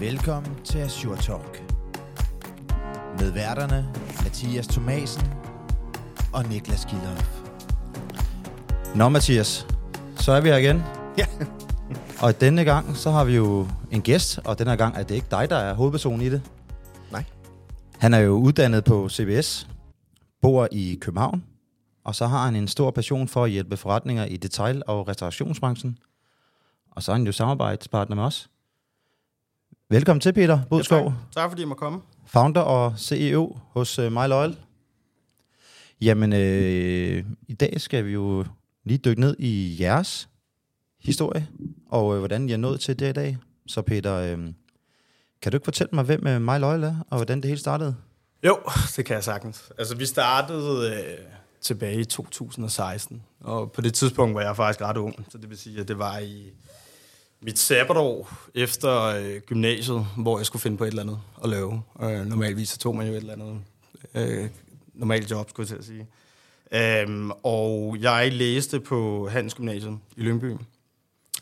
Velkommen til Azure Talk. Med værterne Mathias Thomasen og Niklas Gilhoff. Nå Mathias, så er vi her igen. Ja. Og denne gang, så har vi jo en gæst, og denne gang er det ikke dig, der er hovedpersonen i det. Nej. Han er jo uddannet på CBS, bor i København, og så har han en stor passion for at hjælpe forretninger i detail- og restaurationsbranchen. Og så er han jo samarbejdspartner med os. Velkommen til, Peter Budskov, tak. tak fordi jeg må komme. founder og CEO hos uh, MyLoyal. Jamen, øh, i dag skal vi jo lige dykke ned i jeres historie, og øh, hvordan I er nået til det i dag. Så Peter, øh, kan du ikke fortælle mig, hvem øh, MyLoyal er, og hvordan det hele startede? Jo, det kan jeg sagtens. Altså, vi startede øh, tilbage i 2016, og på det tidspunkt var jeg faktisk ret ung, så det vil sige, at det var i mit sabbatår efter øh, gymnasiet, hvor jeg skulle finde på et eller andet at lave. Øh, normalvis så tog man jo et eller andet øh, normalt job, skulle jeg til at sige. Øhm, og jeg læste på Handelsgymnasiet i Lyngby,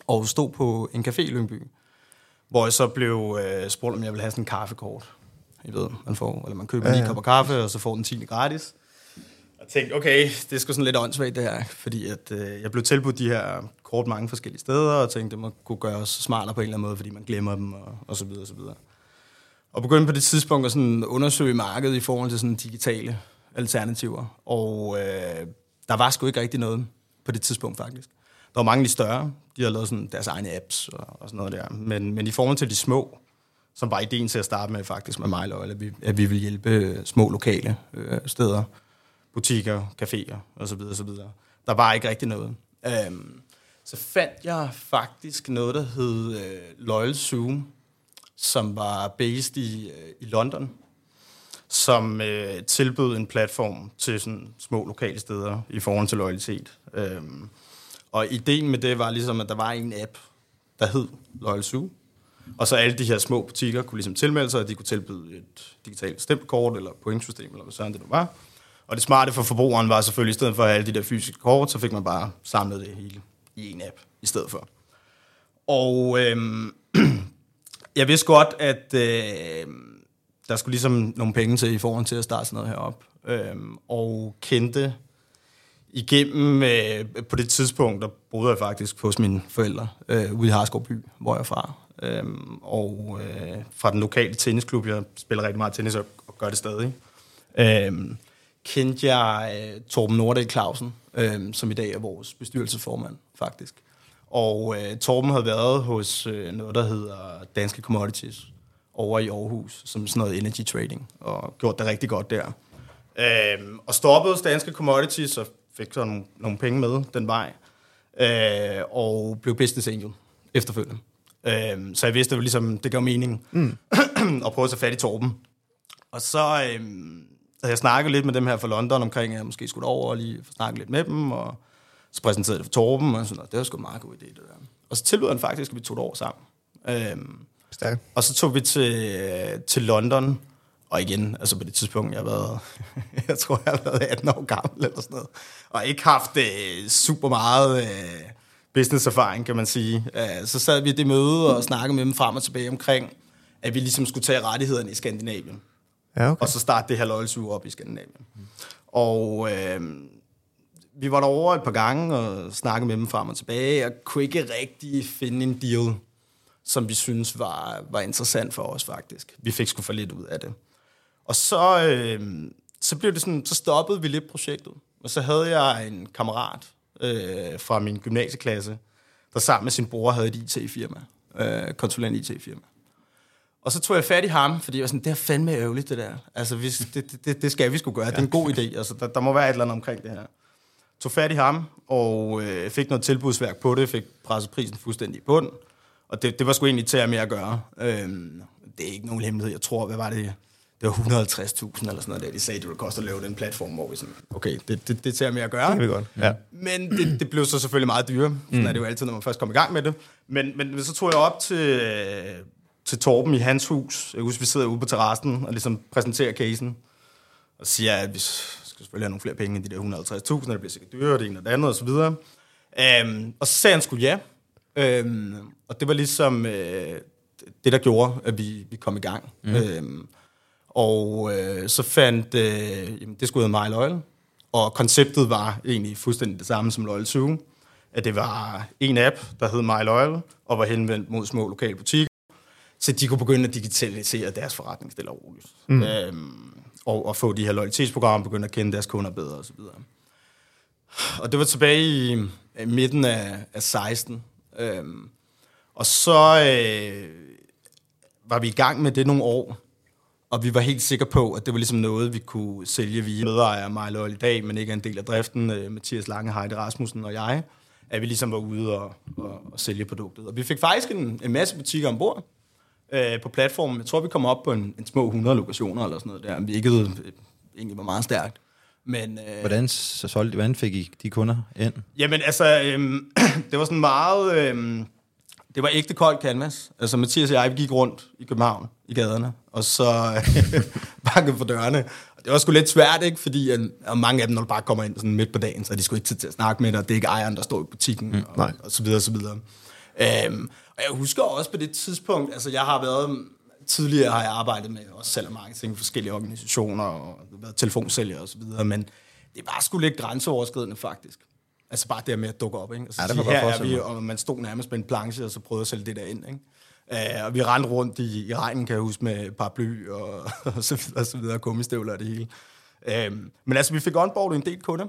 og stod på en café i Lyngby, hvor jeg så blev øh, spurgt, om jeg ville have sådan en kaffekort. I ved, man får, eller man køber ja, ja. 9 kopper kaffe, og så får den 10 gratis. Tænkte, okay, det er sgu sådan lidt åndssvagt det her, fordi at, øh, jeg blev tilbudt de her kort mange forskellige steder, og tænkte, det må kunne os smartere på en eller anden måde, fordi man glemmer dem, og, og så videre, og så videre. Og begyndte på det tidspunkt at sådan undersøge markedet i forhold til sådan digitale alternativer, og øh, der var sgu ikke rigtig noget på det tidspunkt faktisk. Der var mange af de større, de har lavet sådan deres egne apps og, og sådan noget der, men, men i forhold til de små, som var ideen til at starte med faktisk med MyLoyal, at vi, at vi vil hjælpe øh, små lokale øh, steder, butikker, caféer osv. osv. Der var ikke rigtig noget. Øhm, så fandt jeg faktisk noget, der hed øh, Loyal Zoo, som var based i, øh, i London, som øh, tilbød en platform til sådan små lokale steder i forhold til loyalitet. Øhm, og ideen med det var ligesom, at der var en app, der hed Loyal Zoo, og så alle de her små butikker kunne ligesom tilmelde sig, at de kunne tilbyde et digitalt stempelkort eller pointsystem, eller hvad sådan det nu var. Og det smarte for forbrugeren var selvfølgelig, i stedet for alle de der fysiske kort, så fik man bare samlet det hele i en app i stedet for. Og øhm, jeg vidste godt, at øh, der skulle ligesom nogle penge til i forhold til at starte sådan noget her. Øhm, og kendte igennem, øh, på det tidspunkt, der boede jeg faktisk hos mine forældre øh, ude i Harsgaard by, hvor jeg er fra. Øhm, og øh, fra den lokale tennisklub, jeg spiller rigtig meget tennis og, og gør det stadig. Øhm, kendte jeg øh, Torben Nordahl Clausen, øh, som i dag er vores bestyrelsesformand, faktisk. Og øh, Torben havde været hos øh, noget, der hedder Danske Commodities over i Aarhus, som sådan noget energy trading, og gjort det rigtig godt der. Øh, og stoppede hos Danske Commodities, og fik så nogle, nogle penge med den vej, øh, og blev business angel efterfølgende. Øh, så jeg vidste, at det, ligesom, det gav mening mm. at prøve at tage fat i Torben. Og så... Øh, så jeg snakkede lidt med dem her fra London omkring, at jeg måske skulle over og lige snakke lidt med dem, og så præsenterede det for Torben, og sådan, det var sgu en meget god idé, det der. Og så tilbød han faktisk, at vi tog det over sammen. Øhm, Stærk. og så tog vi til, til London, og igen, altså på det tidspunkt, jeg har været, jeg tror, jeg har været 18 år gammel eller sådan noget, og ikke haft øh, super meget øh, business-erfaring, kan man sige. Øh, så sad vi i det møde og snakkede med dem frem og tilbage omkring, at vi ligesom skulle tage rettighederne i Skandinavien. Ja, okay. Og så starte det her loyalty op i Skandinavien. Mm. Og øh, vi var derovre et par gange og snakkede med dem frem og tilbage, og kunne ikke rigtig finde en deal, som vi synes var, var interessant for os faktisk. Vi fik sgu for lidt ud af det. Og så, øh, så blev det sådan, så stoppede vi lidt projektet. Og så havde jeg en kammerat øh, fra min gymnasieklasse, der sammen med sin bror havde et IT-firma, øh, konsulent IT-firma. Og så tog jeg fat i ham, fordi jeg var sådan, det er fandme ærgerligt, det der. Altså, vi, det, det, det skal vi skulle gøre. Det er en god idé. Altså, der, der må være et eller andet omkring det her. Tog fat i ham, og øh, fik noget tilbudsværk på det, fik presset prisen fuldstændig i bund. Og det, det var sgu egentlig til at med at gøre. Øhm, det er ikke nogen hemmelighed. Jeg tror, hvad var det? Det var 150.000 eller sådan noget, der de sagde, det ville koste at lave den platform, hvor vi sådan, okay, det, det, det tager med at gøre. Det er godt, ja. Men det, det blev så selvfølgelig meget dyrere. Sådan mm. er det jo altid, når man først kommer i gang med det. Men, men så tog jeg op til, til Torben i hans hus. Jeg husker, vi sidder ude på terrassen og ligesom præsenterer casen. Og siger, at vi skal selvfølgelig have nogle flere penge end de der 150.000, det bliver sikkert dyrere, det ene og det andet, og så videre. Um, og så sagde han sgu ja. Um, og det var ligesom, uh, det, der gjorde, at vi, vi kom i gang. Mm. Øhm, og øh, så fandt, øh, jamen, det skulle hedde My Loyal, og konceptet var egentlig fuldstændig det samme som Loyal 2, at det var en app, der hed My Loyal, og var henvendt mod små lokale butikker, så de kunne begynde at digitalisere deres forretning stille og roligt. Mm. Øhm, og, og få de her loyalitetsprogrammer, begynde at kende deres kunder bedre osv. Og det var tilbage i, midten af, af 16. Øhm, og så øh, var vi i gang med det nogle år, og vi var helt sikre på, at det var ligesom noget, vi kunne sælge via medejere mig Loyal i dag, men ikke en del af driften, øh, Mathias Lange, Heidi Rasmussen og jeg, at vi ligesom var ude og, og, og sælge produktet. Og vi fik faktisk en, en masse butikker ombord øh, på platformen. Jeg tror, vi kom op på en, en små 100 lokationer eller sådan noget der, hvilket øh, egentlig var meget stærkt. Men, øh, Hvordan, så solgte, hvordan fik I de kunder ind? Jamen altså, øhm, det var sådan meget... Øhm, det var ægte koldt canvas. Altså Mathias og jeg, vi gik rundt i København, i gaderne, og så øh, bankede på dørene. Og det var sgu lidt svært, ikke? Fordi øh, og mange af dem, når du bare kommer ind sådan midt på dagen, så er de sgu ikke tid til at snakke med dig, det er ikke ejeren, der står i butikken, mm, og, og, så videre, og så videre. Øhm, og jeg husker også på det tidspunkt, altså jeg har været tidligere har jeg arbejdet med også salg og marketing for forskellige organisationer og været telefonsælger og så videre, men det var sgu lidt grænseoverskridende faktisk. Altså bare det med at dukke op, ikke? Altså, Ja, det sige, her er vi, og man stod nærmest med en planche, og så prøvede at sælge det der ind, ikke? Uh, og vi rendte rundt i, i regnen, kan jeg huske, med paraply og, og så videre, og så videre, gummistøvler og det hele. Uh, men altså, vi fik onboardet en del kunder,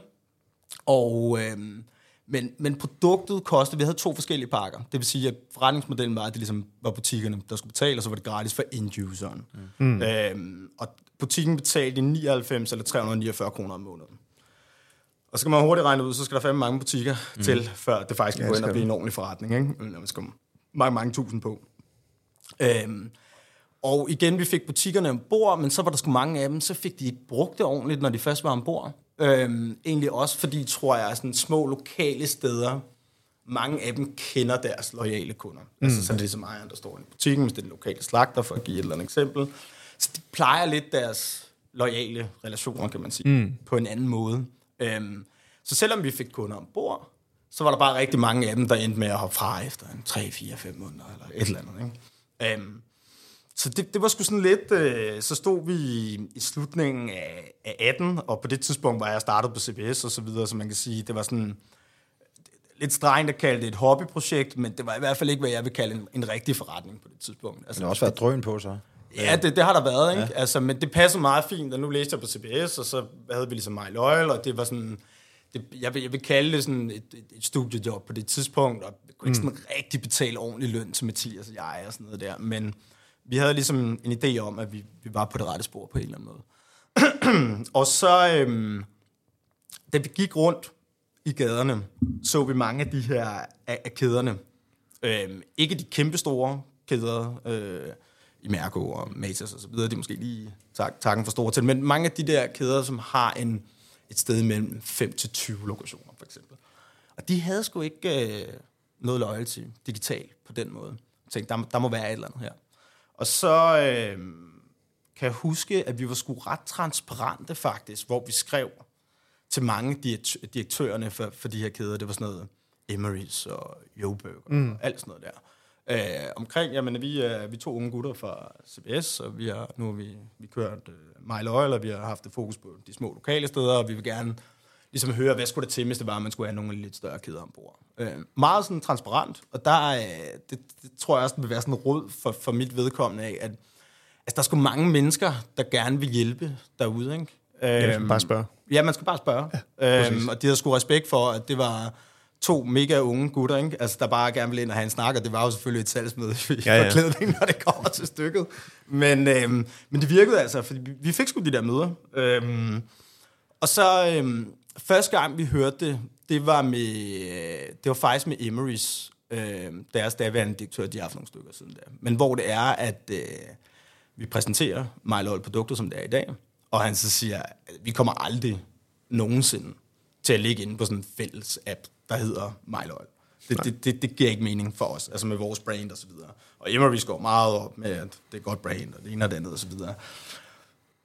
og, øhm, men, men produktet kostede, vi havde to forskellige pakker. Det vil sige, at forretningsmodellen var, at det ligesom var butikkerne, der skulle betale, og så var det gratis for end-useren. Mm. Øhm, og butikken betalte 99 eller 349 kroner om måneden. Og så kan man hurtigt regne ud, så skal der fandme mange butikker mm. til, før det faktisk kan Ja, gå ind og blive en ordentlig forretning. Ikke? Når man skal mange, mange tusind på. Øhm, og igen, vi fik butikkerne ombord, men så var der sgu mange af dem, så fik de ikke brugt det ordentligt, når de først var ombord. Øhm, egentlig også fordi, tror jeg, sådan små lokale steder, mange af dem kender deres loyale kunder. Mm. Altså, så er det ligesom ejeren, der står i butikken, hvis det er den lokale slagter, for at give et eller andet eksempel. Så de plejer lidt deres loyale relationer, kan man sige, mm. på en anden måde. Øhm, så selvom vi fik kunder ombord, så var der bare rigtig mange af dem, der endte med at hoppe fra efter en 3, 4, 5 måneder, eller et eller andet. Ikke? Øhm, så det, det var sgu sådan lidt, øh, så stod vi i, slutningen af, af 18, og på det tidspunkt var jeg startet på CBS og så videre, så man kan sige, det var sådan lidt strengt at kalde det et hobbyprojekt, men det var i hvert fald ikke, hvad jeg vil kalde en, en rigtig forretning på det tidspunkt. Altså, Det har også været drøn på, så. Ja, det, det har der været, ikke? Ja. Altså, men det passede meget fint, og nu læste jeg på CBS, og så havde vi ligesom My Loyal, og det var sådan, det, jeg, vil, jeg vil kalde det sådan et, et, et studiejob på det tidspunkt, og jeg kunne ikke sådan rigtig betale ordentlig løn til Mathias og jeg og sådan noget der, men vi havde ligesom en idé om, at vi, vi var på det rette spor på en eller anden måde. og så, øhm, da vi gik rundt i gaderne, så vi mange af de her af, af kæderne. Øhm, ikke de kæmpe store kæder, øh, i Mærko og Matas og så videre, de er måske lige tak, takken for store til, men mange af de der kæder, som har en, et sted mellem 5 til 20 lokationer, for eksempel. Og de havde sgu ikke øh, noget loyalty digitalt på den måde. Jeg tænkte, der, der må være et eller andet her. Og så øh, kan jeg huske, at vi var sgu ret transparente faktisk, hvor vi skrev til mange direkt- direktørerne for, for de her kæder. Det var sådan noget Emery's og Joburg mm. og alt sådan noget der. Øh, omkring, jamen, vi er, vi er to unge gutter fra CBS, og vi har, nu har vi, vi kørt øh, My Loyal, og vi har haft et fokus på de små lokale steder, og vi vil gerne ligesom høre, hvad skulle der til, hvis det var, at man skulle have nogle lidt større kæder ombord. Øh, meget sådan transparent, og der er, det, det tror jeg også vil være sådan en råd for, for mit vedkommende af, at altså, der er sgu mange mennesker, der gerne vil hjælpe derude, ikke? Ja, du Øhm, skal bare spørge. Ja, man skal bare spørge. Ja, øhm, og de havde sgu respekt for, at det var to mega unge gutter, ikke? Altså, der bare gerne ville ind og have en snak, og det var jo selvfølgelig et salgsmøde i Ja, ja, forklædning, når det kommer til stykket. Men, øhm, men det virkede altså, fordi vi- vi fik sgu de der møder. Øhm, og så øhm, første gang, vi hørte det, det var, med, øh, det var faktisk med Emery's, øh, deres daværende direktør, de har haft nogle stykker siden der. Men hvor det er, at øh, vi præsenterer Loyal produkter, som det er i dag, og han så siger, at vi kommer aldrig nogensinde til at ligge inde på sådan en fælles app, der hedder My Loyal. Det, det, det, det giver ikke mening for os, altså med vores brand og så videre. Og Emery's går meget op med, at det er godt brand, og det ene og det andet og så videre.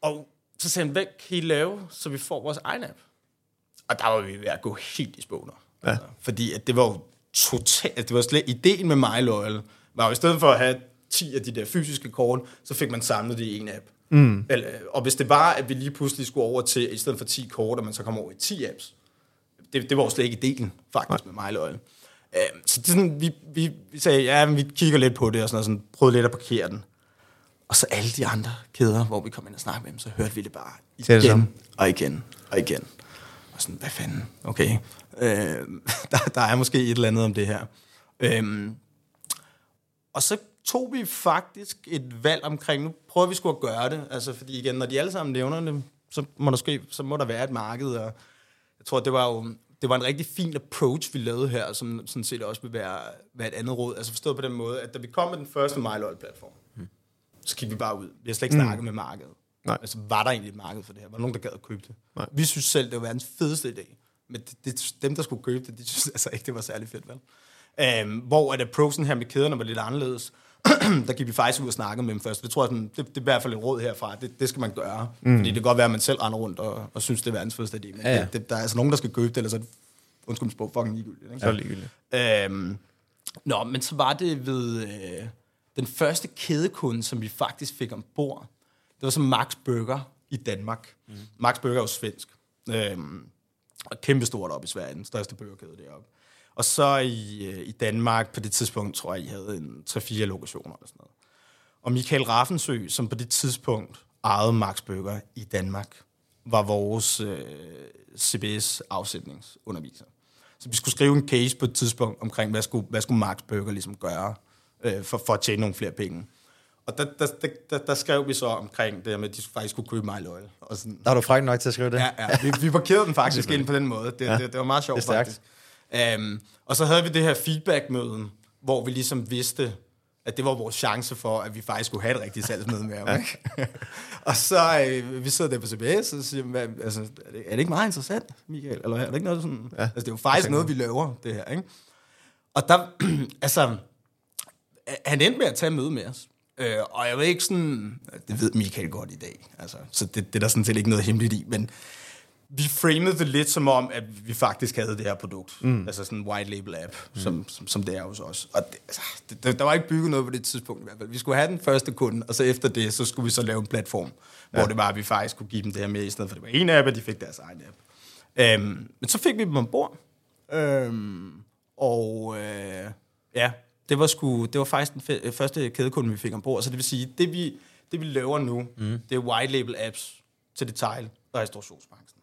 Og så sagde han, hvad kan I lave, så vi får vores egen app? Og der var vi ved at gå helt i spåner. Ja. Altså, fordi at det var jo totalt, det var slet, ideen med My Loyal, var jo i stedet for at have 10 af de der fysiske kort, så fik man samlet det i en app. Mm. Eller, og hvis det var, at vi lige pludselig skulle over til, i stedet for 10 kort, at man så kom over i 10 apps, det, det var jo slet ikke ideen, faktisk, Nej. med MyLoyal. Øh, så det sådan, vi, vi, vi sagde, ja, vi kigger lidt på det, og sådan, og sådan prøvede lidt at parkere den. Og så alle de andre kæder, hvor vi kom ind og snakkede med dem, så hørte vi det bare igen og igen og igen. Og sådan, hvad fanden, okay. Øh, der, der er måske et eller andet om det her. Øh, og så tog vi faktisk et valg omkring, nu prøver vi sgu at gøre det, altså fordi igen, når de alle sammen nævner det, så må der, ske, så må der være et marked, og jeg tror, det var jo det var en rigtig fin approach, vi lavede her, som sådan set også vil være, være et andet råd. Altså forstået på den måde, at da vi kom med den første MyLoyal-platform, hmm. så gik vi bare ud. Vi har slet ikke snakket mm. med markedet. Nej. Altså, var der egentlig et marked for det her? Var der nogen, der gad at købe det? Nej. Vi synes selv, det var verdens fedeste idé. Men det, det, dem, der skulle købe det, de synes altså ikke, det var særlig fedt, vel? Um, hvor at approachen her med kæderne var lidt anderledes. der gik vi faktisk ud og snakke med dem først. Det tror jeg, sådan, det, det er i hvert fald et råd herfra. Det, det skal man gøre. Mm. Fordi det kan godt være, at man selv render rundt og, og synes, det er verdens fedeste idé. Men ja, ja. Det, det, der er altså nogen, der skal købe det, eller så undskyld sprog, fucking ligegyldigt. Ikke? Så ligegyldigt. Øhm, nå, men så var det ved øh, den første kædekunde, som vi faktisk fik ombord. Det var så Max Burger i Danmark. Mm. Max Burger er jo svensk. Øhm, og kæmpe stort op i Sverige, den største burgerkæde deroppe. Og så i, øh, i Danmark, på det tidspunkt, tror jeg, I havde en 3-4 lokationer eller sådan noget. Og Michael Raffensø, som på det tidspunkt ejede Max Burger i Danmark, var vores øh, CBS-afsætningsunderviser. Så vi skulle skrive en case på et tidspunkt omkring, hvad skulle, hvad skulle Max Burger ligesom gøre øh, for, for at tjene nogle flere penge. Og der, der, der, der, der skrev vi så omkring det med, at de faktisk skulle købe mig Loyal. Og sådan. Der var du fræk nok til at skrive det? Ja, ja. Vi, vi parkerede den faktisk ind på den måde. Det, ja. det, det var meget sjovt faktisk. Um, og så havde vi det her feedback-møde, hvor vi ligesom vidste, at det var vores chance for, at vi faktisk skulle have et rigtigt salgsmøde med ham. Ja. Og så øh, vi sidder der på CBS, og siger hvad, altså, er, det, er det ikke meget interessant, Michael? Eller er det ikke noget sådan... Ja. Altså, det er jo faktisk noget, vi laver, det her. Ikke? Og der, altså, han endte med at tage møde med os. Øh, og jeg ved ikke sådan, det ved Michael godt i dag, altså, så det, det er der sådan set ikke noget hemmeligt i, men vi framede det lidt som om, at vi faktisk havde det her produkt. Mm. Altså sådan en white label app, mm. som, som, som det er hos os. Og det, altså, det, der var ikke bygget noget på det tidspunkt i hvert fald. Vi skulle have den første kunde, og så efter det, så skulle vi så lave en platform, ja. hvor det var, at vi faktisk kunne give dem det her med, i stedet for det var en app, og de fik deres egen app. Um, men så fik vi dem ombord. Um, og uh, ja, det var, sgu, det var faktisk den første kædekunde, vi fik ombord. Så det vil sige, det vi, det vi laver nu, mm. det er white label apps til detail og restaurationsbranchen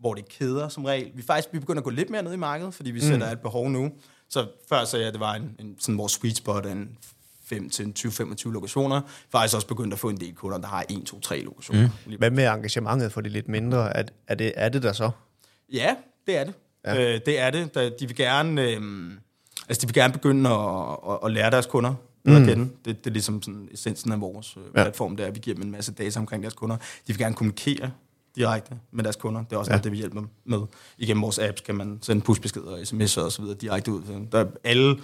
hvor det keder som regel. Vi faktisk vi begynder at gå lidt mere ned i markedet, fordi vi mm. sætter et behov nu. Så før sagde jeg, at det var en, en sådan vores sweet spot en 5 til 20-25 lokationer. Faktisk også begyndt at få en del kunder, der har 1, 2, 3 lokationer. Mm. Hvad med engagementet for det lidt mindre? Er, er, det, er det der så? Ja, det er det. Ja. Øh, det er det. De vil gerne, øh, altså de vil gerne begynde at, at, at lære deres kunder mm. at kende. Det, det er ligesom sådan essensen af vores øh, ja. platform, der vi giver dem en masse data omkring deres kunder. De vil gerne kommunikere direkte med deres kunder. Det er også ja. noget, det vi hjælper dem med. Igennem vores apps kan man sende pushbeskeder og sms'er og så videre direkte ud. Der, alle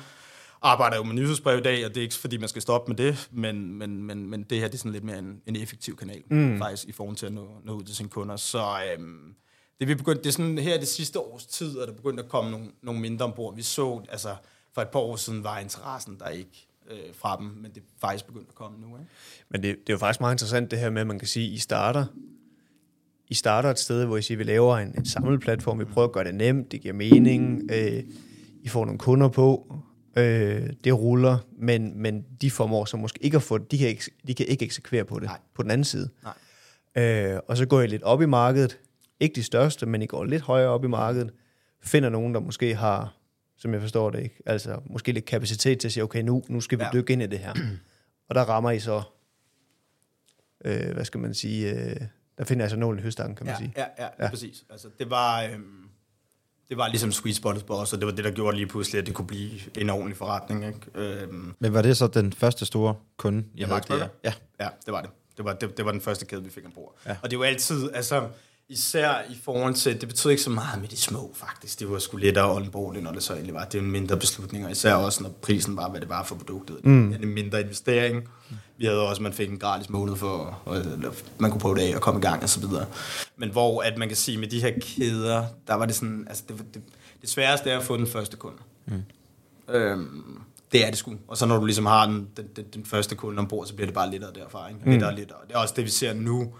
arbejder jo med nyhedsbrev i dag, og det er ikke fordi, man skal stoppe med det, men, men, men, men det her det er sådan lidt mere en, en effektiv kanal, mm. faktisk, i forhold til at nå, nå ud til sine kunder. Så øhm, det, vi begyndt, det er sådan her det sidste års tid, at der begyndt at komme nogle, nogle mindre ombord. Vi så, altså for et par år siden var interessen der ikke øh, fra dem, men det er faktisk begyndt at komme nu. Ikke? Men det, det er jo faktisk meget interessant det her med, at man kan sige, at I starter i starter et sted, hvor I siger, vi laver en, en samlet platform, vi prøver at gøre det nemt, det giver mening, øh, I får nogle kunder på, øh, det ruller, men, men de formår så måske ikke at få de kan ikke, de kan ikke eksekvere på det Nej. på den anden side. Nej. Øh, og så går I lidt op i markedet, ikke de største, men I går lidt højere op i markedet, finder nogen, der måske har, som jeg forstår det ikke, altså måske lidt kapacitet til at sige, okay, nu, nu skal vi ja. dykke ind i det her. og der rammer I så, øh, hvad skal man sige, øh, der finder jeg så nålen i høstangen, kan man ja, sige. Ja, ja, ja, præcis. Altså, det var... Øhm, det var ligesom sweet spottet på os, og det var det, der gjorde lige pludselig, at det kunne blive en ordentlig forretning. Ikke? Øhm, Men var det så den første store kunde, I havde? Det, ja. ja, det var det. Det var, det, det var den første kæde, vi fik ombord. Ja. Og det var altid, altså, især i forhold til, det betød ikke så meget med de små, faktisk. Det var sgu lettere onboarding, når det så egentlig var. Det var mindre beslutninger, især også, når prisen var, hvad det var for produktet. Mm. Det en mindre investering. Mm vi havde også, man fik en gratis måned for, og man kunne prøve det af og komme i gang og så videre. Men hvor, at man kan sige, med de her kæder, der var det sådan, altså det, det, det sværeste er at få den første kunde. Mm. Øhm, Det er det sgu. Og så når du ligesom har den, den, den, den første kunde ombord, så bliver det bare lettere derfra. Ikke? Lettere og lettere. Det er også det, vi ser nu.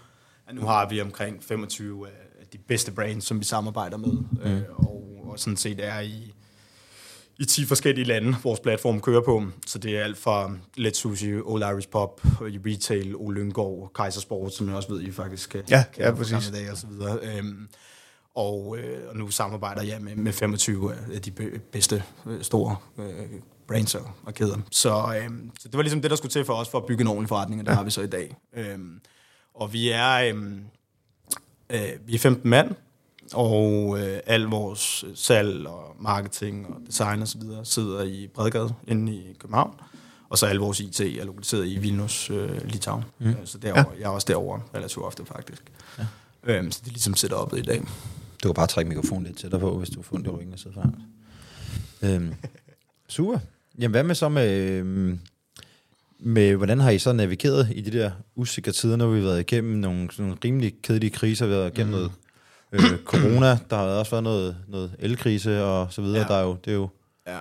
At nu har vi omkring 25 af de bedste brands, som vi samarbejder med. Mm. Øh, og, og sådan set er i, i 10 forskellige lande, vores platform kører på. Så det er alt fra Let Sushi, Old Irish Pop, i retail, Ole Lyngård, Kaiser Sport, som jeg også ved, I faktisk kan, Ja, kan ja, præcis. dag og så videre. Øhm, og, øh, og nu samarbejder jeg med, med 25 af de be- bedste øh, store øh, brands og, og kæder. Så, øh, så det var ligesom det, der skulle til for os for at bygge en ordentlig forretning, og det ja. har vi så i dag. Øhm, og vi er, øh, øh, vi er 15 mand, og øh, al vores salg og marketing og design og så videre sidder i Bredgade inde i København. Og så al vores IT er lokaliseret i Vilnius, øh, Litauen. Mm. Så derovre, ja. jeg er også derovre relativt ofte faktisk. Ja. Øhm, så det er ligesom setup i dag. Du kan bare trække mikrofonen lidt tættere på, hvis du får i ryggen og sidder foran. Øhm, super. Jamen, hvad med så med, øhm, med, hvordan har I så navigeret i de der usikre tider, når vi har været igennem nogle, nogle rimelig kedelige kriser, vi har været igennem mm. noget øh, corona, der har også været noget, noget elkrise og så videre, ja. der er jo, det er jo, Ja.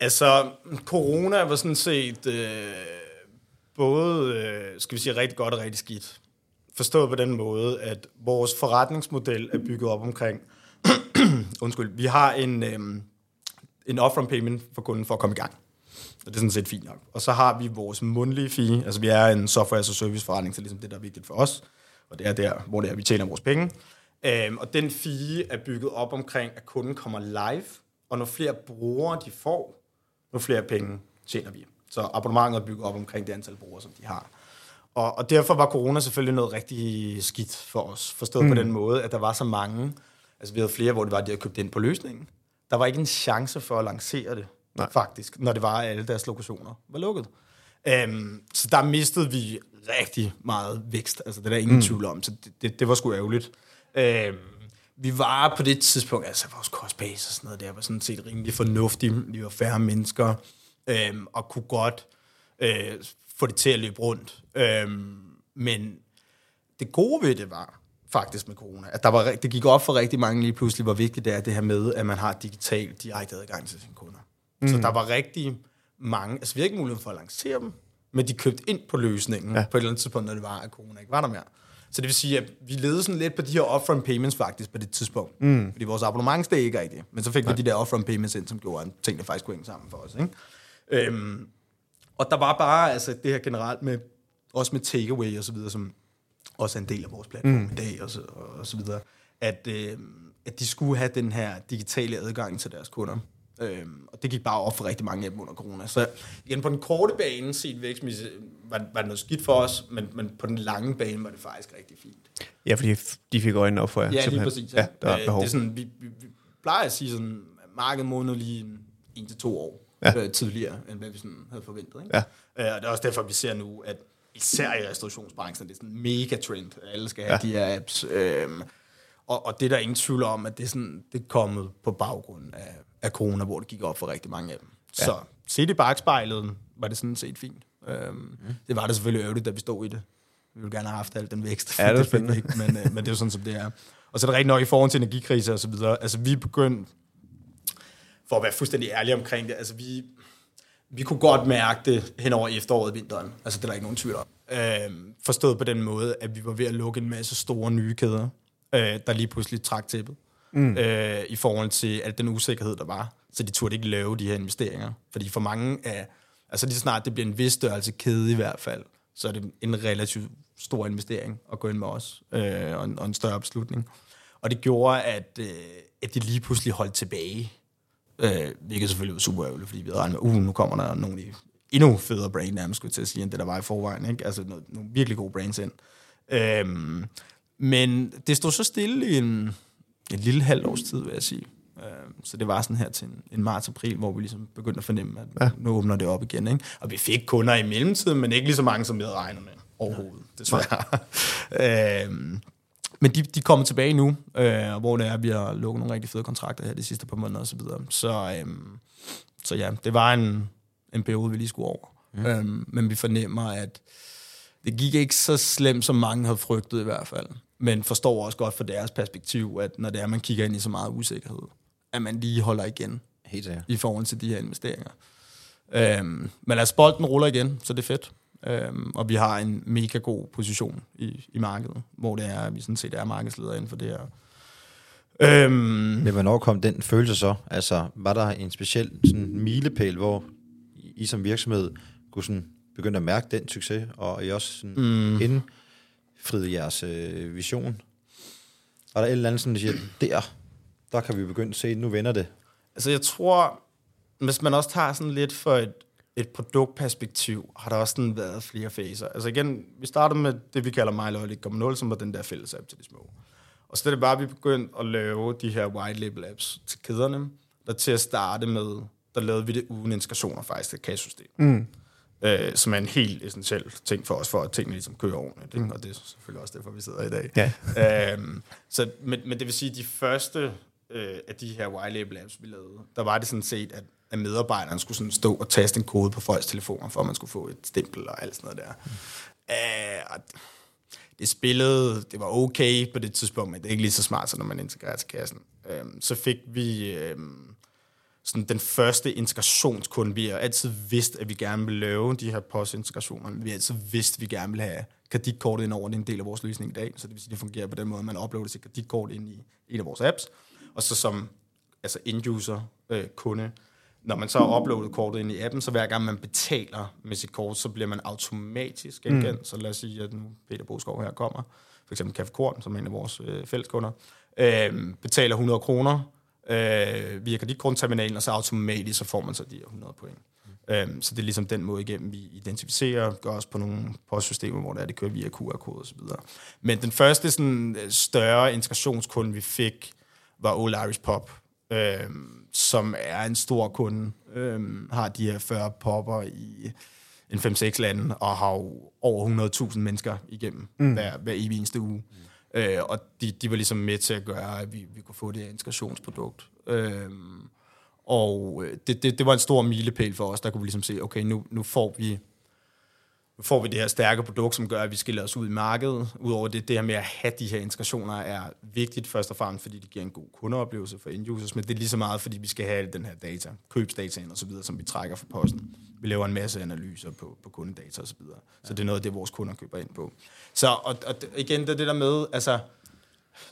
Altså, corona var sådan set øh, både, øh, skal vi sige, rigtig godt og rigtig skidt. Forstået på den måde, at vores forretningsmodel er bygget op omkring, undskyld, vi har en, øh, en upfront payment for kunden for at komme i gang. Og det er sådan set fint nok. Og så har vi vores mundtlige fee, altså vi er en software as a service forretning, så ligesom det, der er vigtigt for os. Og det er der, hvor det er, vi tjener vores penge. Øhm, og den fee er bygget op omkring, at kunden kommer live, og når flere brugere de får, jo flere penge tjener vi. Så abonnementet er bygget op omkring det antal brugere, som de har. Og, og derfor var corona selvfølgelig noget rigtig skidt for os. Forstået mm. på den måde, at der var så mange, altså vi havde flere, hvor det var, at de havde købt ind på løsningen. Der var ikke en chance for at lancere det, Nej. faktisk, når det var, at alle deres lokationer var lukket. Um, så der mistede vi rigtig meget vækst, altså det er der ingen mm. tvivl om, så det, det, det var sgu ærgerligt. Um, vi var på det tidspunkt, altså vores cost base og sådan noget, der var sådan set rimelig fornuftig, vi var færre mennesker, um, og kunne godt uh, få det til at løbe rundt. Um, men det gode ved det var faktisk med corona, at der var, det gik op for rigtig mange lige pludselig, hvor vigtigt det er det her med, at man har digital direkte adgang til sine kunder. Mm. Så der var rigtig mange, altså vi havde ikke mulighed for at lancere dem, men de købte ind på løsningen ja. på et eller andet tidspunkt, når det var, at corona ikke var der mere. Så det vil sige, at vi levede sådan lidt på de her upfront payments faktisk på det tidspunkt. Mm. Fordi vores abonnement steg ikke rigtigt. Men så fik Nej. vi de der upfront payments ind, som gjorde, at tingene faktisk kunne hænge sammen for os. Ikke? Øhm, og der var bare altså, det her generelt med, også med takeaway og så videre, som også er en del af vores platform mm. i dag og så, og så videre, at, øh, at de skulle have den her digitale adgang til deres kunder. Øhm, og det gik bare op for rigtig mange af dem under corona. Så igen, på den korte bane, set vækstmæssigt, var, var det noget skidt for os, men, men på den lange bane var det faktisk rigtig fint. Ja, fordi de fik øjnene op for jer. Ja, lige simpelthen. præcis. Ja, der er Øh, behov. Det er sådan, vi, vi, vi plejer at sige sådan, at markedet måned lige en, en til to år Ja. ja. øh, tidligere, end hvad vi sådan havde forventet. Ikke? Ja. Øh, og det er også derfor, vi ser nu, at især i restaurationsbranchen, det er sådan en mega trend, at alle skal have Ja. ja. de her apps. Øhm, og, og det er der ingen tvivl om, at det er, sådan, det er kommet på baggrund af, af corona, hvor det gik op for rigtig mange af dem. Ja. Så set i bagspejlet, var det sådan set fint. Øhm, mm. Det var det selvfølgelig ærgerligt, da vi stod i det. Vi ville gerne have haft al den vækst. Ja, det er fik vi ikke, men, øh, men det er jo sådan, som det er. Og så er det rigtig nok i forhold til energikrise og så videre. Altså, vi er begyndt, for at være fuldstændig ærlig omkring det, altså vi, vi kunne godt mærke det hen over efteråret og vinteren. Altså, det er der ikke nogen tvivl om. Øhm, forstået på den måde, at vi var ved at lukke en masse store nye kæder, øh, der lige pludselig trak tæppet. Mm. Øh, I forhold til al den usikkerhed, der var. Så de turde ikke lave de her investeringer. Fordi for mange af, altså lige så snart det bliver en vis størrelse kæde i hvert fald, så er det en relativt stor investering at gå ind med os, øh, og, en, og en større beslutning. Og det gjorde, at, øh, at de lige pludselig holdt tilbage Øh, hvilket selvfølgelig var super ærgerligt, fordi vi havde regnet med, uh, nu kommer der nogle i- endnu federe brand, nærmest skulle til at sige, end det der var i forvejen. Ikke? Altså noget, nogle virkelig gode brands ind. Øhm, men det stod så stille i en, en lille halv års tid, vil jeg sige. Øhm, så det var sådan her til en, en marts-april, hvor vi ligesom begyndte at fornemme, at ja. nu åbner det op igen. Ikke? Og vi fik kunder i mellemtiden, men ikke lige så mange, som vi havde regnet med overhovedet, desværre. øhm, men de, de kommer tilbage nu, øh, hvor det er, at vi har lukket nogle rigtig fede kontrakter her de sidste par måneder og så videre. Så, øhm, så ja, det var en, en periode, vi lige skulle over. Mm. Øhm, men vi fornemmer, at det gik ikke så slemt, som mange havde frygtet i hvert fald. Men forstår også godt fra deres perspektiv, at når det er, man kigger ind i så meget usikkerhed, at man lige holder igen Helt sikkert. i forhold til de her investeringer. Øhm, men altså, bolden ruller igen, så det er fedt. Øhm, og vi har en mega god position i, i markedet, hvor det er, at vi sådan set er markedsleder inden for det her. Øhm, Men hvornår kom den følelse så? Altså, var der en speciel sådan, milepæl, hvor I som virksomhed kunne sådan begynde at mærke den succes, og I også sådan mm. Indfriede jeres øh, vision? Var der et eller andet, sådan, der siger, der, der kan vi begynde at se, nu vender det? Altså, jeg tror, hvis man også tager sådan lidt for et, et produktperspektiv, har der også sådan været flere faser. Altså igen, vi startede med det, vi kalder MyLoyal 1.0, som var den der fælles app til de små. Og så er det bare, at vi begyndte at lave de her white label apps til kæderne, der til at starte med, der lavede vi det uden integrationer faktisk til kassesystem. Mm. Øh, som er en helt essentiel ting for os, for at tingene ligesom kører ordentligt. Ikke? Og det er selvfølgelig også derfor, vi sidder i dag. Ja. øhm, så, men, men det vil sige, at de første øh, af de her white label apps, vi lavede, der var det sådan set, at, at medarbejderen skulle sådan stå og taste en kode på folks telefoner, for at man skulle få et stempel og alt sådan noget der. Mm. Øh, og det spillede, det var okay på det tidspunkt, men det er ikke lige så smart, som når man integrerer til kassen. Øhm, så fik vi øhm, sådan den første integrationskunde. Vi har altid vidst, at vi gerne vil lave de her postintegrationer. Vi har altid vidst, at vi gerne vil have kreditkortet ind over. Det er en del af vores løsning i dag, så det vil sige, at det fungerer på den måde, at man uploader sit kreditkort ind i en af vores apps. Og så som altså end-user øh, kunde, når man så har uploadet kortet ind i appen, så hver gang man betaler med sit kort, så bliver man automatisk genkendt. Mm. Så lad os sige, at nu Peter Boskov her kommer, for eksempel Café Korn, som er en af vores øh, fælleskunder, øh, betaler 100 kroner øh, via kreditkortterminalen, og så automatisk så får man så de her 100 point. Mm. Øh, så det er ligesom den måde igennem, vi identificerer, gør også på nogle postsystemer, hvor det, er, det kører via QR-kode osv. Men den første sådan, større integrationskunde, vi fik, var Old Irish Pop, øh, som er en stor kunde, øh, har de her 40 popper i en 5-6 lande, og har jo over 100.000 mennesker igennem mm. hver, hver evig eneste uge. Mm. Øh, og de, de var ligesom med til at gøre, at vi, vi kunne få det her integrationsprodukt. Øhm, øh, og det, det, det var en stor milepæl for os, der kunne vi ligesom se, okay, nu, nu får vi får vi det her stærke produkt, som gør, at vi skiller os ud i markedet. Udover det, det her med at have de her integrationer er vigtigt først og fremmest, fordi det giver en god kundeoplevelse for end-users, men det er lige så meget, fordi vi skal have den her data, købsdataen og så videre, som vi trækker fra posten. Vi laver en masse analyser på, på kundedata og så videre. Så det er noget af det, vores kunder køber ind på. Så og, og igen, det er det der med, altså,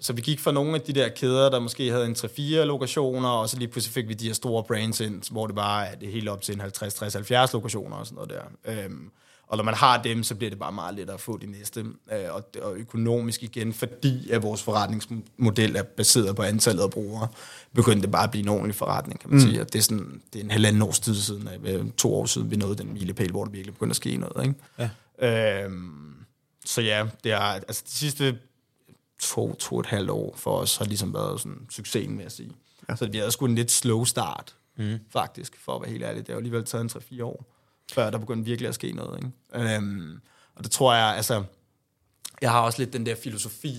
så vi gik fra nogle af de der kæder, der måske havde en 3-4 lokationer, og så lige pludselig fik vi de her store brands ind, hvor det bare er det helt op til en 50, 60, 70 lokationer og sådan noget der. Øhm, og når man har dem, så bliver det bare meget lettere at få de næste. Øh, og, og økonomisk igen, fordi at vores forretningsmodel er baseret på antallet af brugere, begyndte det bare at blive en ordentlig forretning, kan man mm. sige. Og det er, sådan, det er en halvanden års tid siden, øh, to år siden, vi nåede den milepæl, hvor der virkelig begyndte at ske noget. Ikke? Ja. Øhm, så ja, det er, altså de sidste to, to og et halvt år for os har ligesom været sådan succesen, med at sige. Ja. Så vi havde sgu en lidt slow start, mm. faktisk, for at være helt ærlig. Det har jo alligevel taget en 3-4 år før der begyndte virkelig at ske noget. Ikke? Øhm, og det tror jeg, altså, jeg har også lidt den der filosofi.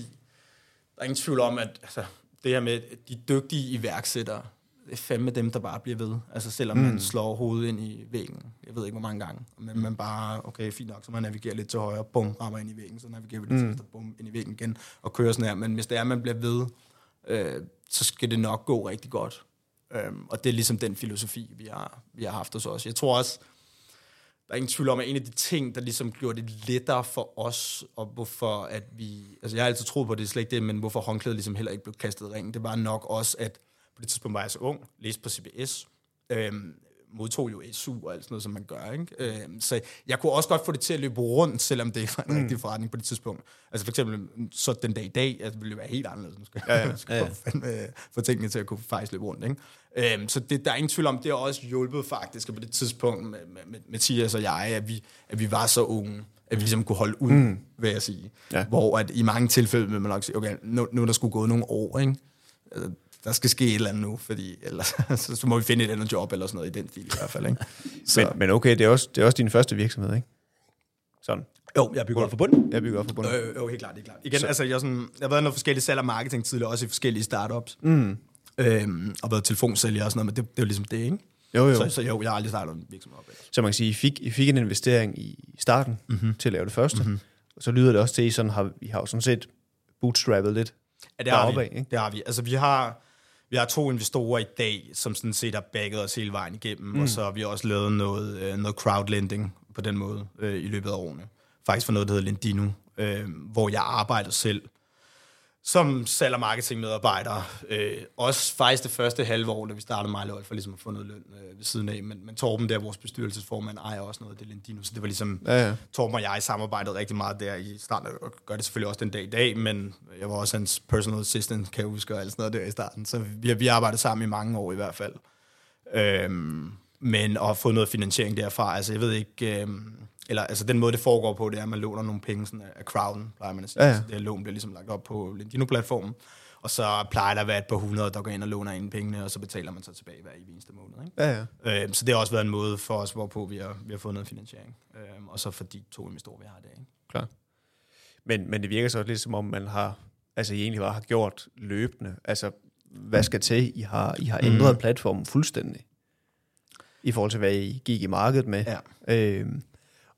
Der er ingen tvivl om, at altså, det her med de dygtige iværksættere, det er fandme dem, der bare bliver ved. Altså selvom mm. man slår hovedet ind i væggen. Jeg ved ikke, hvor mange gange. Men man bare, okay, fint nok, så man navigerer lidt til højre, bum, rammer ind i væggen, så navigerer vi lidt mm. til bum, ind i væggen igen, og kører sådan her. Men hvis det er, man bliver ved, øh, så skal det nok gå rigtig godt. Øhm, og det er ligesom den filosofi, vi har, vi har haft hos os. Jeg tror også, der er ingen tvivl om, at en af de ting, der ligesom gjorde det lettere for os, og hvorfor at vi, altså jeg har altid troet på, det er slet ikke det, men hvorfor håndklædet ligesom heller ikke blev kastet i ringen, det var nok også, at på det tidspunkt var jeg så ung, læste på CBS, øhm, modtog jo SU og alt sådan noget, som man gør. Ikke? Øhm, så jeg kunne også godt få det til at løbe rundt, selvom det var en mm. rigtig forretning på det tidspunkt. Altså for eksempel, så den dag i dag, altså, det ville være helt anderledes. Nu skal, ja, ja. skal ja, ja. Få, få tingene til at kunne faktisk løbe rundt. Ikke? Øhm, så det, der er ingen tvivl om, det har også hjulpet faktisk på det tidspunkt med, med, med Mathias og jeg, at vi, at vi var så unge at vi ligesom kunne holde ud, mm. vil jeg sige. Ja. Hvor at i mange tilfælde vil man nok sige, okay, nu, nu er der skulle gået nogle år, ikke? Altså, der skal ske et eller andet nu, fordi ellers så, så må vi finde et andet job eller sådan noget i den stil i hvert fald. Ikke? Så. Men, men okay, det er, også, det er også din første virksomhed, ikke? Sådan. Jo, jeg bygger op for bunden. Jeg bygger op for bunden. Øh, jo, helt klart, helt klart. Igen, så. altså, jeg, sådan, jeg har været i noget forskellige salg og marketing tidligere, også i forskellige startups. Mm. Øhm, og været telefonsælger og sådan noget, men det, det er jo ligesom det, ikke? Jo, jo. Så, så jo, jeg har aldrig startet en virksomhed op. Så man kan sige, I fik, I fik en investering i starten mm-hmm. til at lave det første, mm-hmm. og så lyder det også til, at I sådan har, I har jo sådan set bootstrappet lidt Ja, det har vi. Af, ikke? Det har vi. Altså, vi har vi har to investorer i dag, som sådan set har bagget os hele vejen igennem, mm. og så har vi også lavet noget, øh, noget crowdlending på den måde øh, i løbet af årene. Faktisk for noget, der hedder Lendino, øh, hvor jeg arbejder selv som salg- og marketingmedarbejder. Øh, også faktisk det første halve år, da vi startede mig for ligesom at få noget løn øh, ved siden af. Men, men Torben, der vores bestyrelsesformand, ejer også noget af det Lendino, så det var ligesom, ja, ja. Torben og jeg samarbejdede rigtig meget der i starten, og gør det selvfølgelig også den dag i dag, men jeg var også hans personal assistant, kan jeg huske, og alt sådan noget der i starten. Så vi vi har arbejdet sammen i mange år i hvert fald. Øhm, men at få noget finansiering derfra, altså jeg ved ikke... Øhm, eller altså den måde, det foregår på, det er, at man låner nogle penge sådan af crowden, plejer man at sige. Ja, ja. Så det her lån bliver ligesom lagt op på Lendino-platformen, og så plejer der at være et par hundrede, der går ind og låner ind pengene, og så betaler man så tilbage hver eneste måned. Ikke? Ja, ja. Øhm, så det har også været en måde for os, hvorpå vi har, vi har fået noget finansiering. Øhm, og så for de to investorer, vi har i dag. Ikke? Klar. Men, men det virker så lidt som om, man har, altså I egentlig bare har gjort løbende. Altså, hvad skal til? I har, I har ændret mm. platformen fuldstændig i forhold til, hvad I gik i markedet med. Ja. Øhm,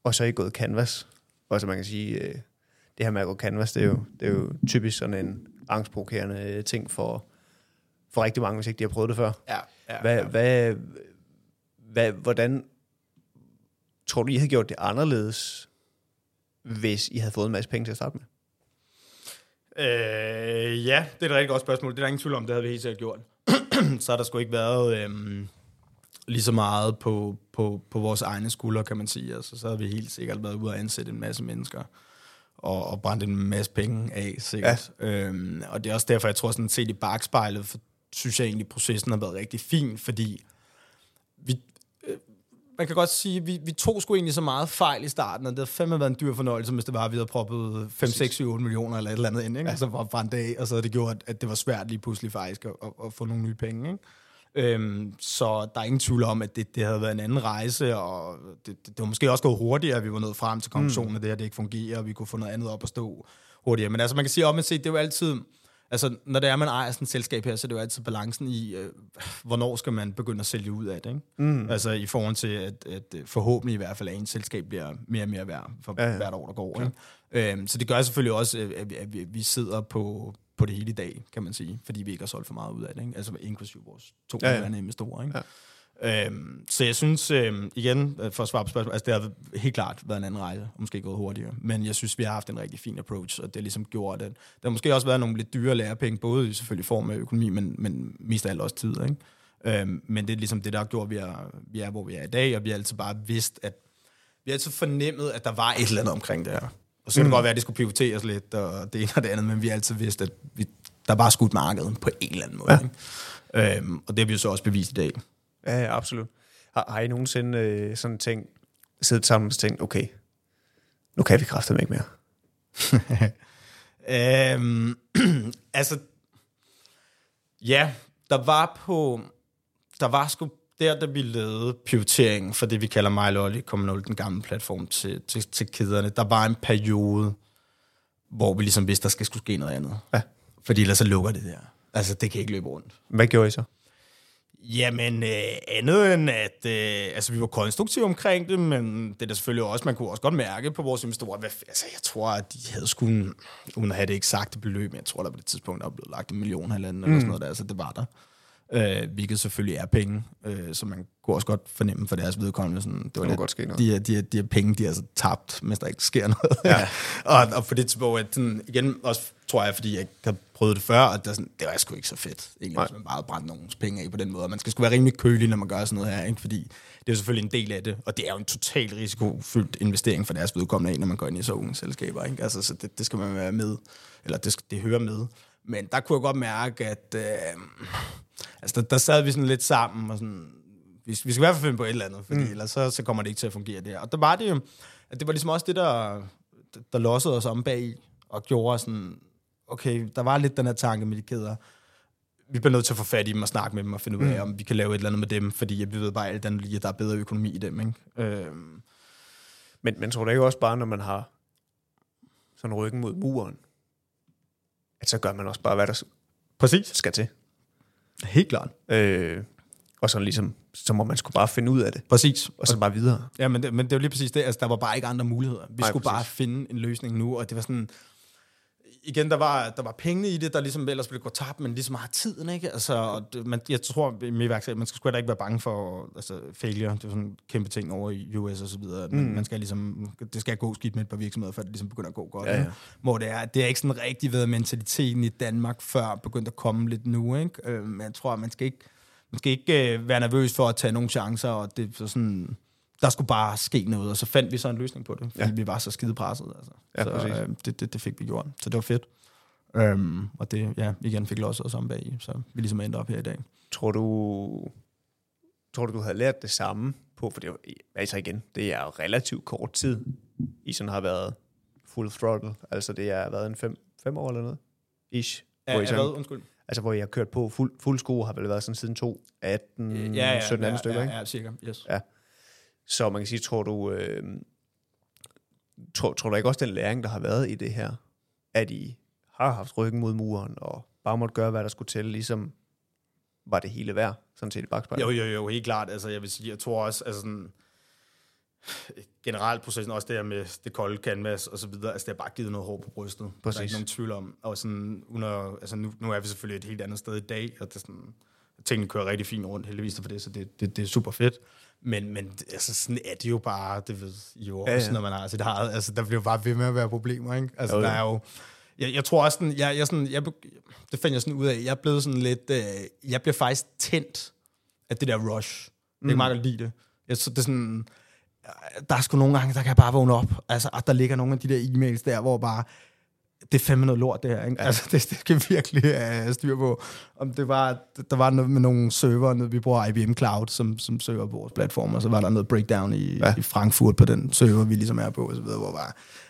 og så er I gået canvas. Og så man kan sige, øh, det her med at gå canvas, det er jo, det er jo typisk sådan en angstprovokerende ting for, for rigtig mange, hvis ikke de har prøvet det før. Ja, ja, hvad, ja. Hvad, hvad, hvordan tror du, I havde gjort det anderledes, hvis I havde fået en masse penge til at starte med? Øh, ja, det er et rigtig godt spørgsmål. Det er der ingen tvivl om, det havde vi helt sikkert gjort. så har der sgu ikke været... Øh, lige så meget på, på, på vores egne skuldre, kan man sige. Altså, så har vi helt sikkert været ude og ansætte en masse mennesker og, og brændt en masse penge af, sikkert. Ja. Øhm, og det er også derfor, jeg tror, sådan set i bagspejlet, for, synes jeg egentlig, processen har været rigtig fin, fordi vi, øh, man kan godt sige, vi, vi tog sgu egentlig så meget fejl i starten, og det har fandme været en dyr fornøjelse, hvis det var, at vi havde proppet 5, 6, 7, 8 millioner eller et eller andet ind, ikke? Ja. Altså for brændt af, og så havde det gjort, at det var svært lige pludselig faktisk at, at, at få nogle nye penge, ikke? Øhm, så der er ingen tvivl om, at det, det havde været en anden rejse, og det, det, det var måske også gået hurtigere, at vi var nået frem til konklusionen, mm. at det her det ikke fungerer, og vi kunne få noget andet op at stå hurtigere. Men altså, man kan sige om at se, det er jo altid... Altså, når det er, man ejer sådan et selskab her, så er det jo altid balancen i, øh, hvornår skal man begynde at sælge ud af det, ikke? Mm. Altså, i forhold til, at, at forhåbentlig i hvert fald, at en selskab bliver mere og mere værd for ja, ja. hvert år, der går, ikke? Øhm, så det gør selvfølgelig også, at vi, at vi sidder på, på det hele i dag, kan man sige, fordi vi ikke har solgt for meget ud af det, ikke? altså inklusive vores to ja, ja. investorer. Ikke? Ja. Øhm, så jeg synes, øhm, igen, øh, for at svare på spørgsmålet, altså det har helt klart været en anden rejse, og måske gået hurtigere, men jeg synes, vi har haft en rigtig fin approach, og det har ligesom gjort, at der måske også været nogle lidt dyre lærepenge, både selvfølgelig i form af økonomi, men, men mest af alt også tid. Ikke? Øhm, men det er ligesom det, der har gjort, at vi er, vi er, hvor vi er i dag, og vi har altid bare vidst, at vi har altid fornemmet, at der var et eller andet omkring det her. Og så kan mm. det godt være, at det skulle pivoteres lidt, og det ene og det andet, men vi har altid vidst, at vi, der var skudt markedet på en eller anden måde. Ja. Ikke? Øhm, og det har vi jo så også bevist i dag. Ja, absolut. Har, har I nogensinde øh, sådan ting, siddet sammen og tænkt, okay, nu kan vi kræfte ikke mere? øhm, altså, ja, der var på, der var sgu der, da vi lavede pivoteringen for det, vi kalder MyLolly 0, den gamle platform til, til, til kæderne, der var en periode, hvor vi ligesom vidste, der skal skulle ske noget andet. Ja. Fordi ellers så lukker det der. Altså, det kan ikke løbe rundt. Hvad gjorde I så? Jamen, øh, andet end at... Øh, altså, vi var konstruktive omkring det, men det er der selvfølgelig også... Man kunne også godt mærke på vores investorer... Hvad, altså, jeg tror, at de havde sgu... Uden at have det eksakte beløb, men jeg tror, der på det tidspunkt der var blevet lagt en million halvanden mm. eller sådan noget der. Altså, det var der øh, hvilket selvfølgelig er penge, øh, som man kunne også godt fornemme for deres vedkommende. Sådan, det, var det lidt, godt ske noget. De, de, de her penge, de er altså tabt, mens der ikke sker noget. Ja. og, og for det tidspunkt, at sådan, igen, også tror jeg, fordi jeg har prøvet det før, at det, sådan, det var sgu ikke så fedt, egentlig, hvis man bare brændte nogens penge af på den måde. man skal sgu være rimelig kølig, når man gør sådan noget her, ikke? fordi det er jo selvfølgelig en del af det, og det er jo en total risikofyldt investering for deres vedkommende af, når man går ind i så unge selskaber. Ikke? Altså, så det, det skal man være med, eller det, det hører med. Men der kunne jeg godt mærke, at øh, altså, der, der sad vi sådan lidt sammen, og sådan, vi, vi skal i hvert fald finde på et eller andet, fordi mm. ellers så, så kommer det ikke til at fungere der. Og der var det jo, at det var ligesom også det, der, der lossede os om bag, og gjorde sådan, okay, der var lidt den her tanke med de kæder, vi bliver nødt til at få fat i dem og snakke med dem og finde ud af, mm. om vi kan lave et eller andet med dem, fordi vi ved bare alt andet lige, at der er bedre økonomi i dem. Ikke? Øhm. Men, men tror du ikke også bare, når man har sådan ryggen mod muren, at så gør man også bare, hvad der Præcis. skal til? Helt klart. Øh, og så ligesom, så må man skulle bare finde ud af det. Præcis. Og så bare videre. Ja, men det, men det var lige præcis det. Altså, der var bare ikke andre muligheder. Vi Nej, skulle præcis. bare finde en løsning nu, og det var sådan... igen, der var, der var pengene i det, der ligesom ellers ville gå tabt, men ligesom har tiden, ikke? Altså, og det, man, jeg tror, med iværksætter, man skal sgu da ikke være bange for altså, failure. Det er sådan en kæmpe ting over i US og så videre. Mm. Man, man skal ligesom, det skal gå skidt med et par virksomheder, før det ligesom begynder at gå godt. Ja, ja. Hvor det er, det er ikke sådan rigtig været mentaliteten i Danmark, før begyndt at komme lidt nu, ikke? Øh, men jeg tror, man skal ikke, man skal ikke øh, være nervøs for at tage nogle chancer, og det er sådan, der skulle bare ske noget, og så fandt vi så en løsning på det, fordi Ja. ja. vi var så skide presset. Altså. Ja, så præcis. øh, det, det, det fik vi gjort, så det var fedt. Um, og det, ja, igen fik losset os om bag i, så vi ligesom endte op her i dag. Tror du, tror du, du havde lært det samme på, for det er altså igen, det er jo relativt kort tid, I sådan har været full throttle, altså det har været en fem, fem år eller noget, ish, hvor I sådan, Undskyld. altså hvor I har kørt på fuld, fuld sko, har vel været sådan siden 2, 18, ja, ja, 17 ja, andre stykker, ja, ikke? Ja, cirka, yes. Ja. Så man kan sige, tror du, øh, tror, tror du ikke også den læring, der har været i det her, at I har haft ryggen mod muren, og bare måtte gøre, hvad der skulle til, ligesom var det hele værd, sådan set i bagspejlet? Jo, jo, jo, helt klart. Altså, jeg vil sige, jeg tror også, altså sådan, generelt processen, også det her med det kolde canvas og så videre, altså det har bare givet noget hår på brystet. Der er Præcis. ikke nogen tvivl om. Og sådan, under, altså nu, nu er vi selvfølgelig et helt andet sted i dag, og det er sådan, tingene kører rigtig fint rundt, heldigvis for det, så det, det, det er super fedt. Men, men altså, sådan er det jo bare, det ved I jo også, Ja, ja, når man har sit eget, altså der bliver jo bare ved med at være problemer, ikke? Altså Jo, der er jo, jeg, jeg tror også, sådan, jeg, jeg, sådan, jeg, det fandt jeg sådan ud af, jeg er blevet sådan lidt, øh, jeg bliver faktisk tændt af det der rush. Det er meget lide det. Jeg, så det er sådan, der er sgu nogle gange, der kan jeg bare vågne op. Altså, at der ligger nogle af de der e-mails der, hvor bare, det er fandme noget lort, det her. Ikke? Altså, det, det vi virkelig have styr på. Om det var, der var noget med nogle server, noget, vi bruger IBM Cloud, som, som søger på vores platform, og så var der noget breakdown i, Ja. i Frankfurt på den server, vi ligesom er på, og så videre, hvor bare,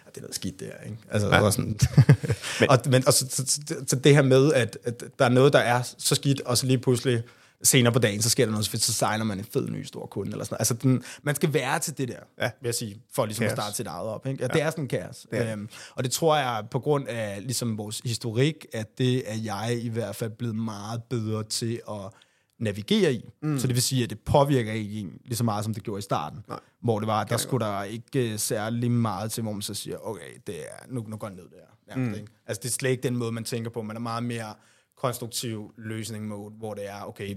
"Ah, det er noget skidt det her, ikke? Altså, Ja. ja. var sådan, men, og, men, og så, så, så, så, det her med, at, at der er noget, der er så skidt, og så lige pludselig senere på dagen, så sker der noget så sejler man en fed ny stor kunde, eller sådan noget. Altså, den, man skal være til det der, Ja. ja. vil jeg sige, for ligesom Kaos. at starte sit eget op. Ikke? Ja, det er sådan en kaos. Det det. Øhm, og det tror jeg, på grund af ligesom vores historik, at det er jeg i hvert fald blevet meget bedre til at navigere i. Mm. Så det vil sige, at det påvirker ikke en lige så meget, som det gjorde i starten. Nej. Hvor det var, der skulle der ikke øh, særlig meget til, hvor man så siger, okay, det er, nu, nu går det ned der. Mm. Ikke? Altså det er slet ikke den måde, man tænker på. Man er meget mere konstruktiv løsning mode, hvor det er, okay,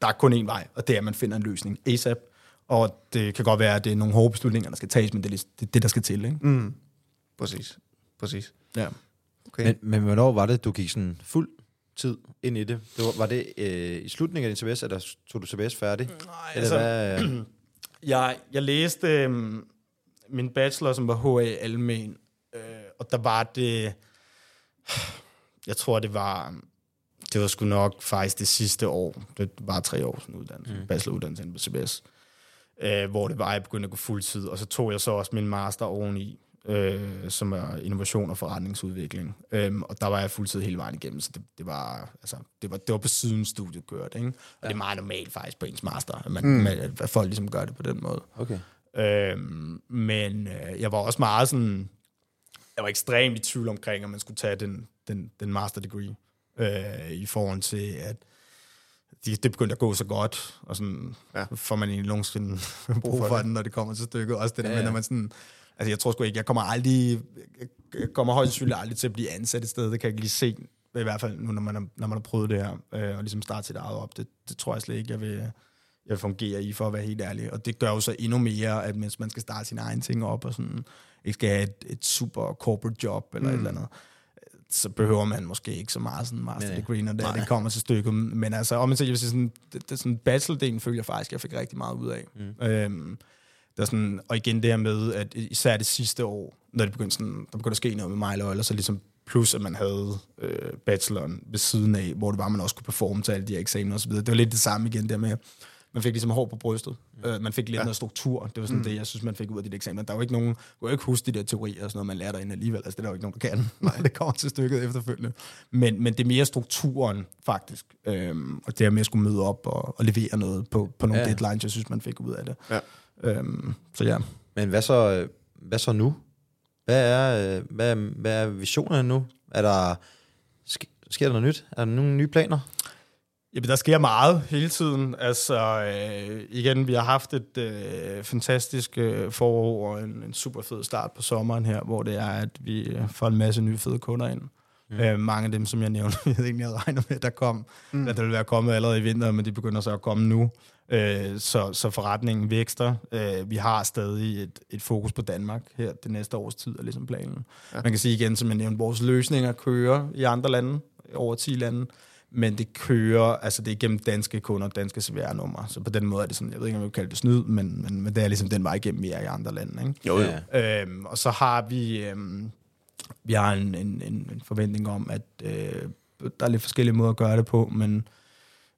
der er kun én vej, og det er, at man finder en løsning ASAP. Og det kan godt være, at det er nogle hårde beslutninger, der skal tages, men det er det, det der skal til. Ikke? Mm. Præcis. Præcis. Ja. Okay. Men, men hvornår var det, du gik sådan fuld tid ind i det? det var, var det øh, i slutningen af din CBS, eller tog du CBS færdig? Nej, Eller hvad? jeg, jeg læste øhm, min bachelor, som var HA Almen, øh, og der var det, jeg tror det var, det var sgu nok faktisk det sidste år, det var tre år sådan uddannelse, mm. bacheloruddannelse på CBS, øh, hvor det var, jeg begyndte at gå fuld tid, og så tog jeg så også min master oveni, øh, som er innovation og forretningsudvikling. Øhm, og der var jeg fuldtid hele vejen igennem, så det, det, var, altså, det, var, det var på siden studiet kørt. Ikke? Og ja. det er meget normalt faktisk på ens master, at, man, mm. at folk ligesom gør det på den måde. Okay. Øhm, men øh, jeg var også meget sådan, jeg var ekstremt i tvivl omkring, om man skulle tage den, den, den master degree, øh, i forhold til, at det, det begyndte at gå så godt, og sådan, Ja. får man egentlig nogensinde brug for den, når det kommer til stykket. Også det der Ja, med, ja. når man sådan, altså jeg tror sgu ikke, jeg kommer aldrig, jeg kommer højst sandsynligt aldrig til at blive ansat et sted, det kan jeg ikke lige se, i hvert fald nu, når man har, når man har prøvet det her, øh, og ligesom starte sit eget op, det, det tror jeg slet ikke, jeg vil, jeg vil fungere i, for at være helt ærlig. Og det gør jo så endnu mere, at mens man skal starte sine egne ting op, og sådan, ikke skal have et, et super corporate job, eller mm. et eller andet, så behøver man måske ikke så meget sådan master Nej. degree, når det, det kommer til stykket. Men altså, om man så, jeg vil sige, sådan, det, det, sådan bachelor-delen føler jeg faktisk, jeg fik rigtig meget ud af. Mm. Øhm, der er sådan, og igen det her med, at især det sidste år, når det begyndte, sådan, der begyndte at ske noget med mig, og så ligesom plus at man havde øh, bacheloren ved siden af, hvor det var, man også kunne performe til alle de her eksamener osv. Det var lidt det samme igen der med, man fik ligesom hår på brystet. Mm. Øh, man fik lidt ja. noget struktur. Det var sådan mm. det, jeg synes, man fik ud af de der eksamener. Der var ikke nogen, jeg kunne ikke huske de der teorier og sådan noget, man lærer derinde alligevel. Altså, det er der jo ikke nogen, der kan. Nej, det kommer til stykket efterfølgende. Men, men det er mere strukturen, faktisk. Øhm, og det her med at skulle møde op og, og levere noget på, på nogle Ja. deadlines, jeg synes, man fik ud af det. Ja. Øhm, så ja. Men hvad så, øh, hvad så nu? Hvad er, øh, hvad, er- hvad er visionerne nu? Er der, sk- sker der noget nyt? Er der nogle nye planer? Jamen, der sker meget hele tiden. Altså, øh, igen, vi har haft et øh, fantastisk øh, forår og en, en super fed start på sommeren her, hvor det er, at vi øh, får en masse nye fede kunder ind. Mm. Øh, mange af dem, som jeg nævnte, jeg ikke, jeg regner med, der kom, mm. der vil være kommet allerede i vinter, men de begynder så at komme nu. Øh, så, så forretningen vækster. Øh, vi har stadig et, et fokus på Danmark her det næste års tid, er ligesom planen. Ja. Man kan sige igen, som jeg nævnte, vores løsninger kører i andre lande, over 10 lande, men det kører, altså det er igennem danske kunder, danske CVR-numre. Så på den måde er det sådan, jeg ved ikke, om jeg vil kalde det snyd, men, men, men det er ligesom den vej igennem, vi er i andre lande. Ikke? Jo, jo. Ja. Øhm, og så har vi, øhm, vi har en, en, en, en forventning om, at øh, der er lidt forskellige måder at gøre det på, men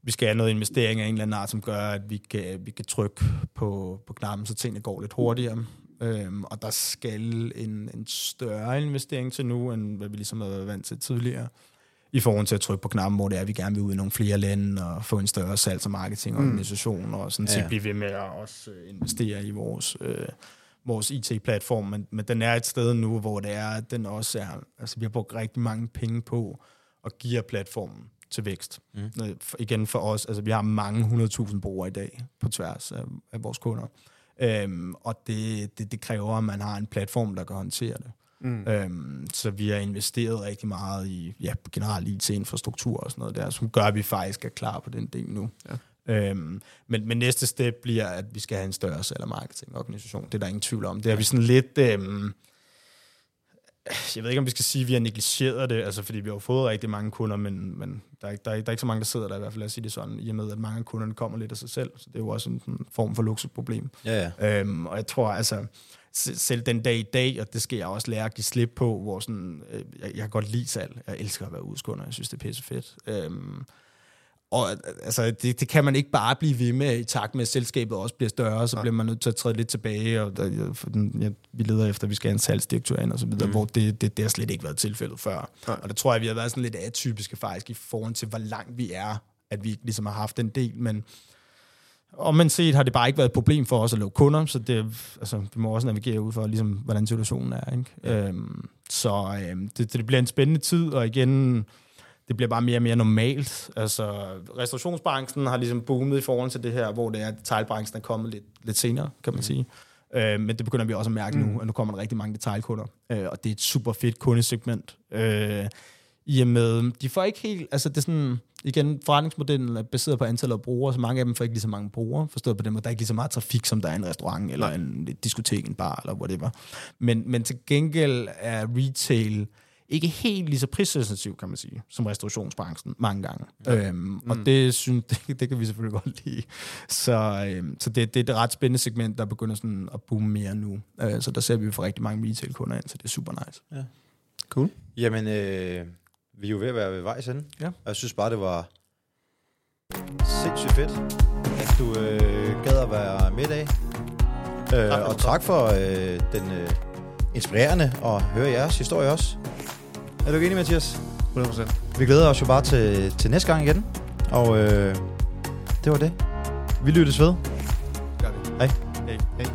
vi skal have noget investering af en eller anden art, som gør, at vi kan, vi kan trykke på, på knappen, så tingene går lidt hurtigere. Øhm, og der skal en, en større investering til nu, end hvad vi ligesom har været vant til tidligere, i forhold til at trykke på knappen, hvor det er, vi gerne vil ud i nogle flere lande og få en større salgs- og marketingorganisation, mm. og sådan set Ja. blive ved med at også øh, investere i vores, øh, vores IT-platform. Men, men den er et sted nu, hvor det er, at den også er, altså vi har brugt rigtig mange penge på at give platformen til vækst. Mm. For, igen for os, altså vi har mange 100.000 brugere i dag på tværs af, af vores kunder. Øhm, og det, det, det kræver, at man har en platform, der kan håndtere det. Mm. Øhm, så vi har investeret rigtig meget i ja, generelt IT-infrastruktur og sådan noget der, som gør, at vi faktisk er klar på den del nu. Ja. Øhm, men, men næste step bliver, at vi skal have en større salg- og marketingorganisation. Det er der ingen tvivl om. Det er vi sådan lidt... Øhm, jeg ved ikke, om vi skal sige, at vi har negligeret det, altså fordi vi har fået rigtig mange kunder, men, men der, er, ikke- der, er, der er ikke så mange, der sidder der i hvert fald, lad os sige det sådan, i og med, at mange af kunderne kommer lidt af sig selv, så det er jo også en, en form for luksusproblem. Ja, ja. Øhm, og jeg tror altså, selv den dag i dag, og det skal jeg også lære at give slip på, hvor sådan, øh, jeg, jeg kan godt lide salg. Jeg elsker at være udskunder. Jeg synes, det er pisse fedt. Øhm, og altså, det, det kan man ikke bare blive ved med, i takt med, at selskabet også bliver større, så bliver man nødt til at træde lidt tilbage, og der, den, ja, vi leder efter, at vi skal have en salgsdirektør ind, og så videre, mm. hvor det, det, det har slet ikke været tilfældet før. Nej. Og der tror jeg, vi har været sådan lidt atypiske faktisk, i forhold til, hvor langt vi er, at vi ikke ligesom har haft en del, men og man set har det bare ikke været et problem for os at lukke kunder, så det, altså, vi må også navigere ud for, ligesom, hvordan situationen er. Ikke? Ja. Øhm, så øhm, det, det bliver en spændende tid, og igen, det bliver bare mere og mere normalt. Altså, restaurationsbranchen har ligesom boomet i forhold til det her, hvor det er, at detailbranchen er kommet lidt, lidt senere, kan man mm. sige. Øh, men det begynder vi også at mærke mm. nu, at nu kommer der rigtig mange detailkunder, øh, og det er et super fedt kundesegment. Øh, I og med, de får ikke helt, altså det er sådan, igen, forretningsmodellen er baseret på antallet af brugere, så mange af dem får ikke lige så mange brugere, forstået på den måde, der er ikke lige så meget trafik, som der er i en restaurant, eller en et diskotek, en bar, eller whatever. Men, men til gengæld er retail ikke helt lige så prissensitiv, kan man sige, som restaurationsbranchen mange gange. Ja. Øhm, og mm. det, synes, det, det kan vi selvfølgelig godt lide. Så, øhm, så det, det er et ret spændende segment, der begynder sådan at boome mere nu. Øh, så der ser vi for rigtig mange retail-kunder ind, så det er super nice. Cool. Jamen, øh, vi er jo ved at være ved vejs ende. Ja. Og jeg synes bare, det var sindssygt fedt, at du øh, gad at være med i dag. Øh, for og tak for øh, den øh, inspirerende at høre jeres historie også. Er du ikke enig, Mathias? 100%. Vi glæder os jo bare til, til næste gang igen. Og øh, det var det. Vi lyttes ved. Gør det. Hej. Hey. Hey.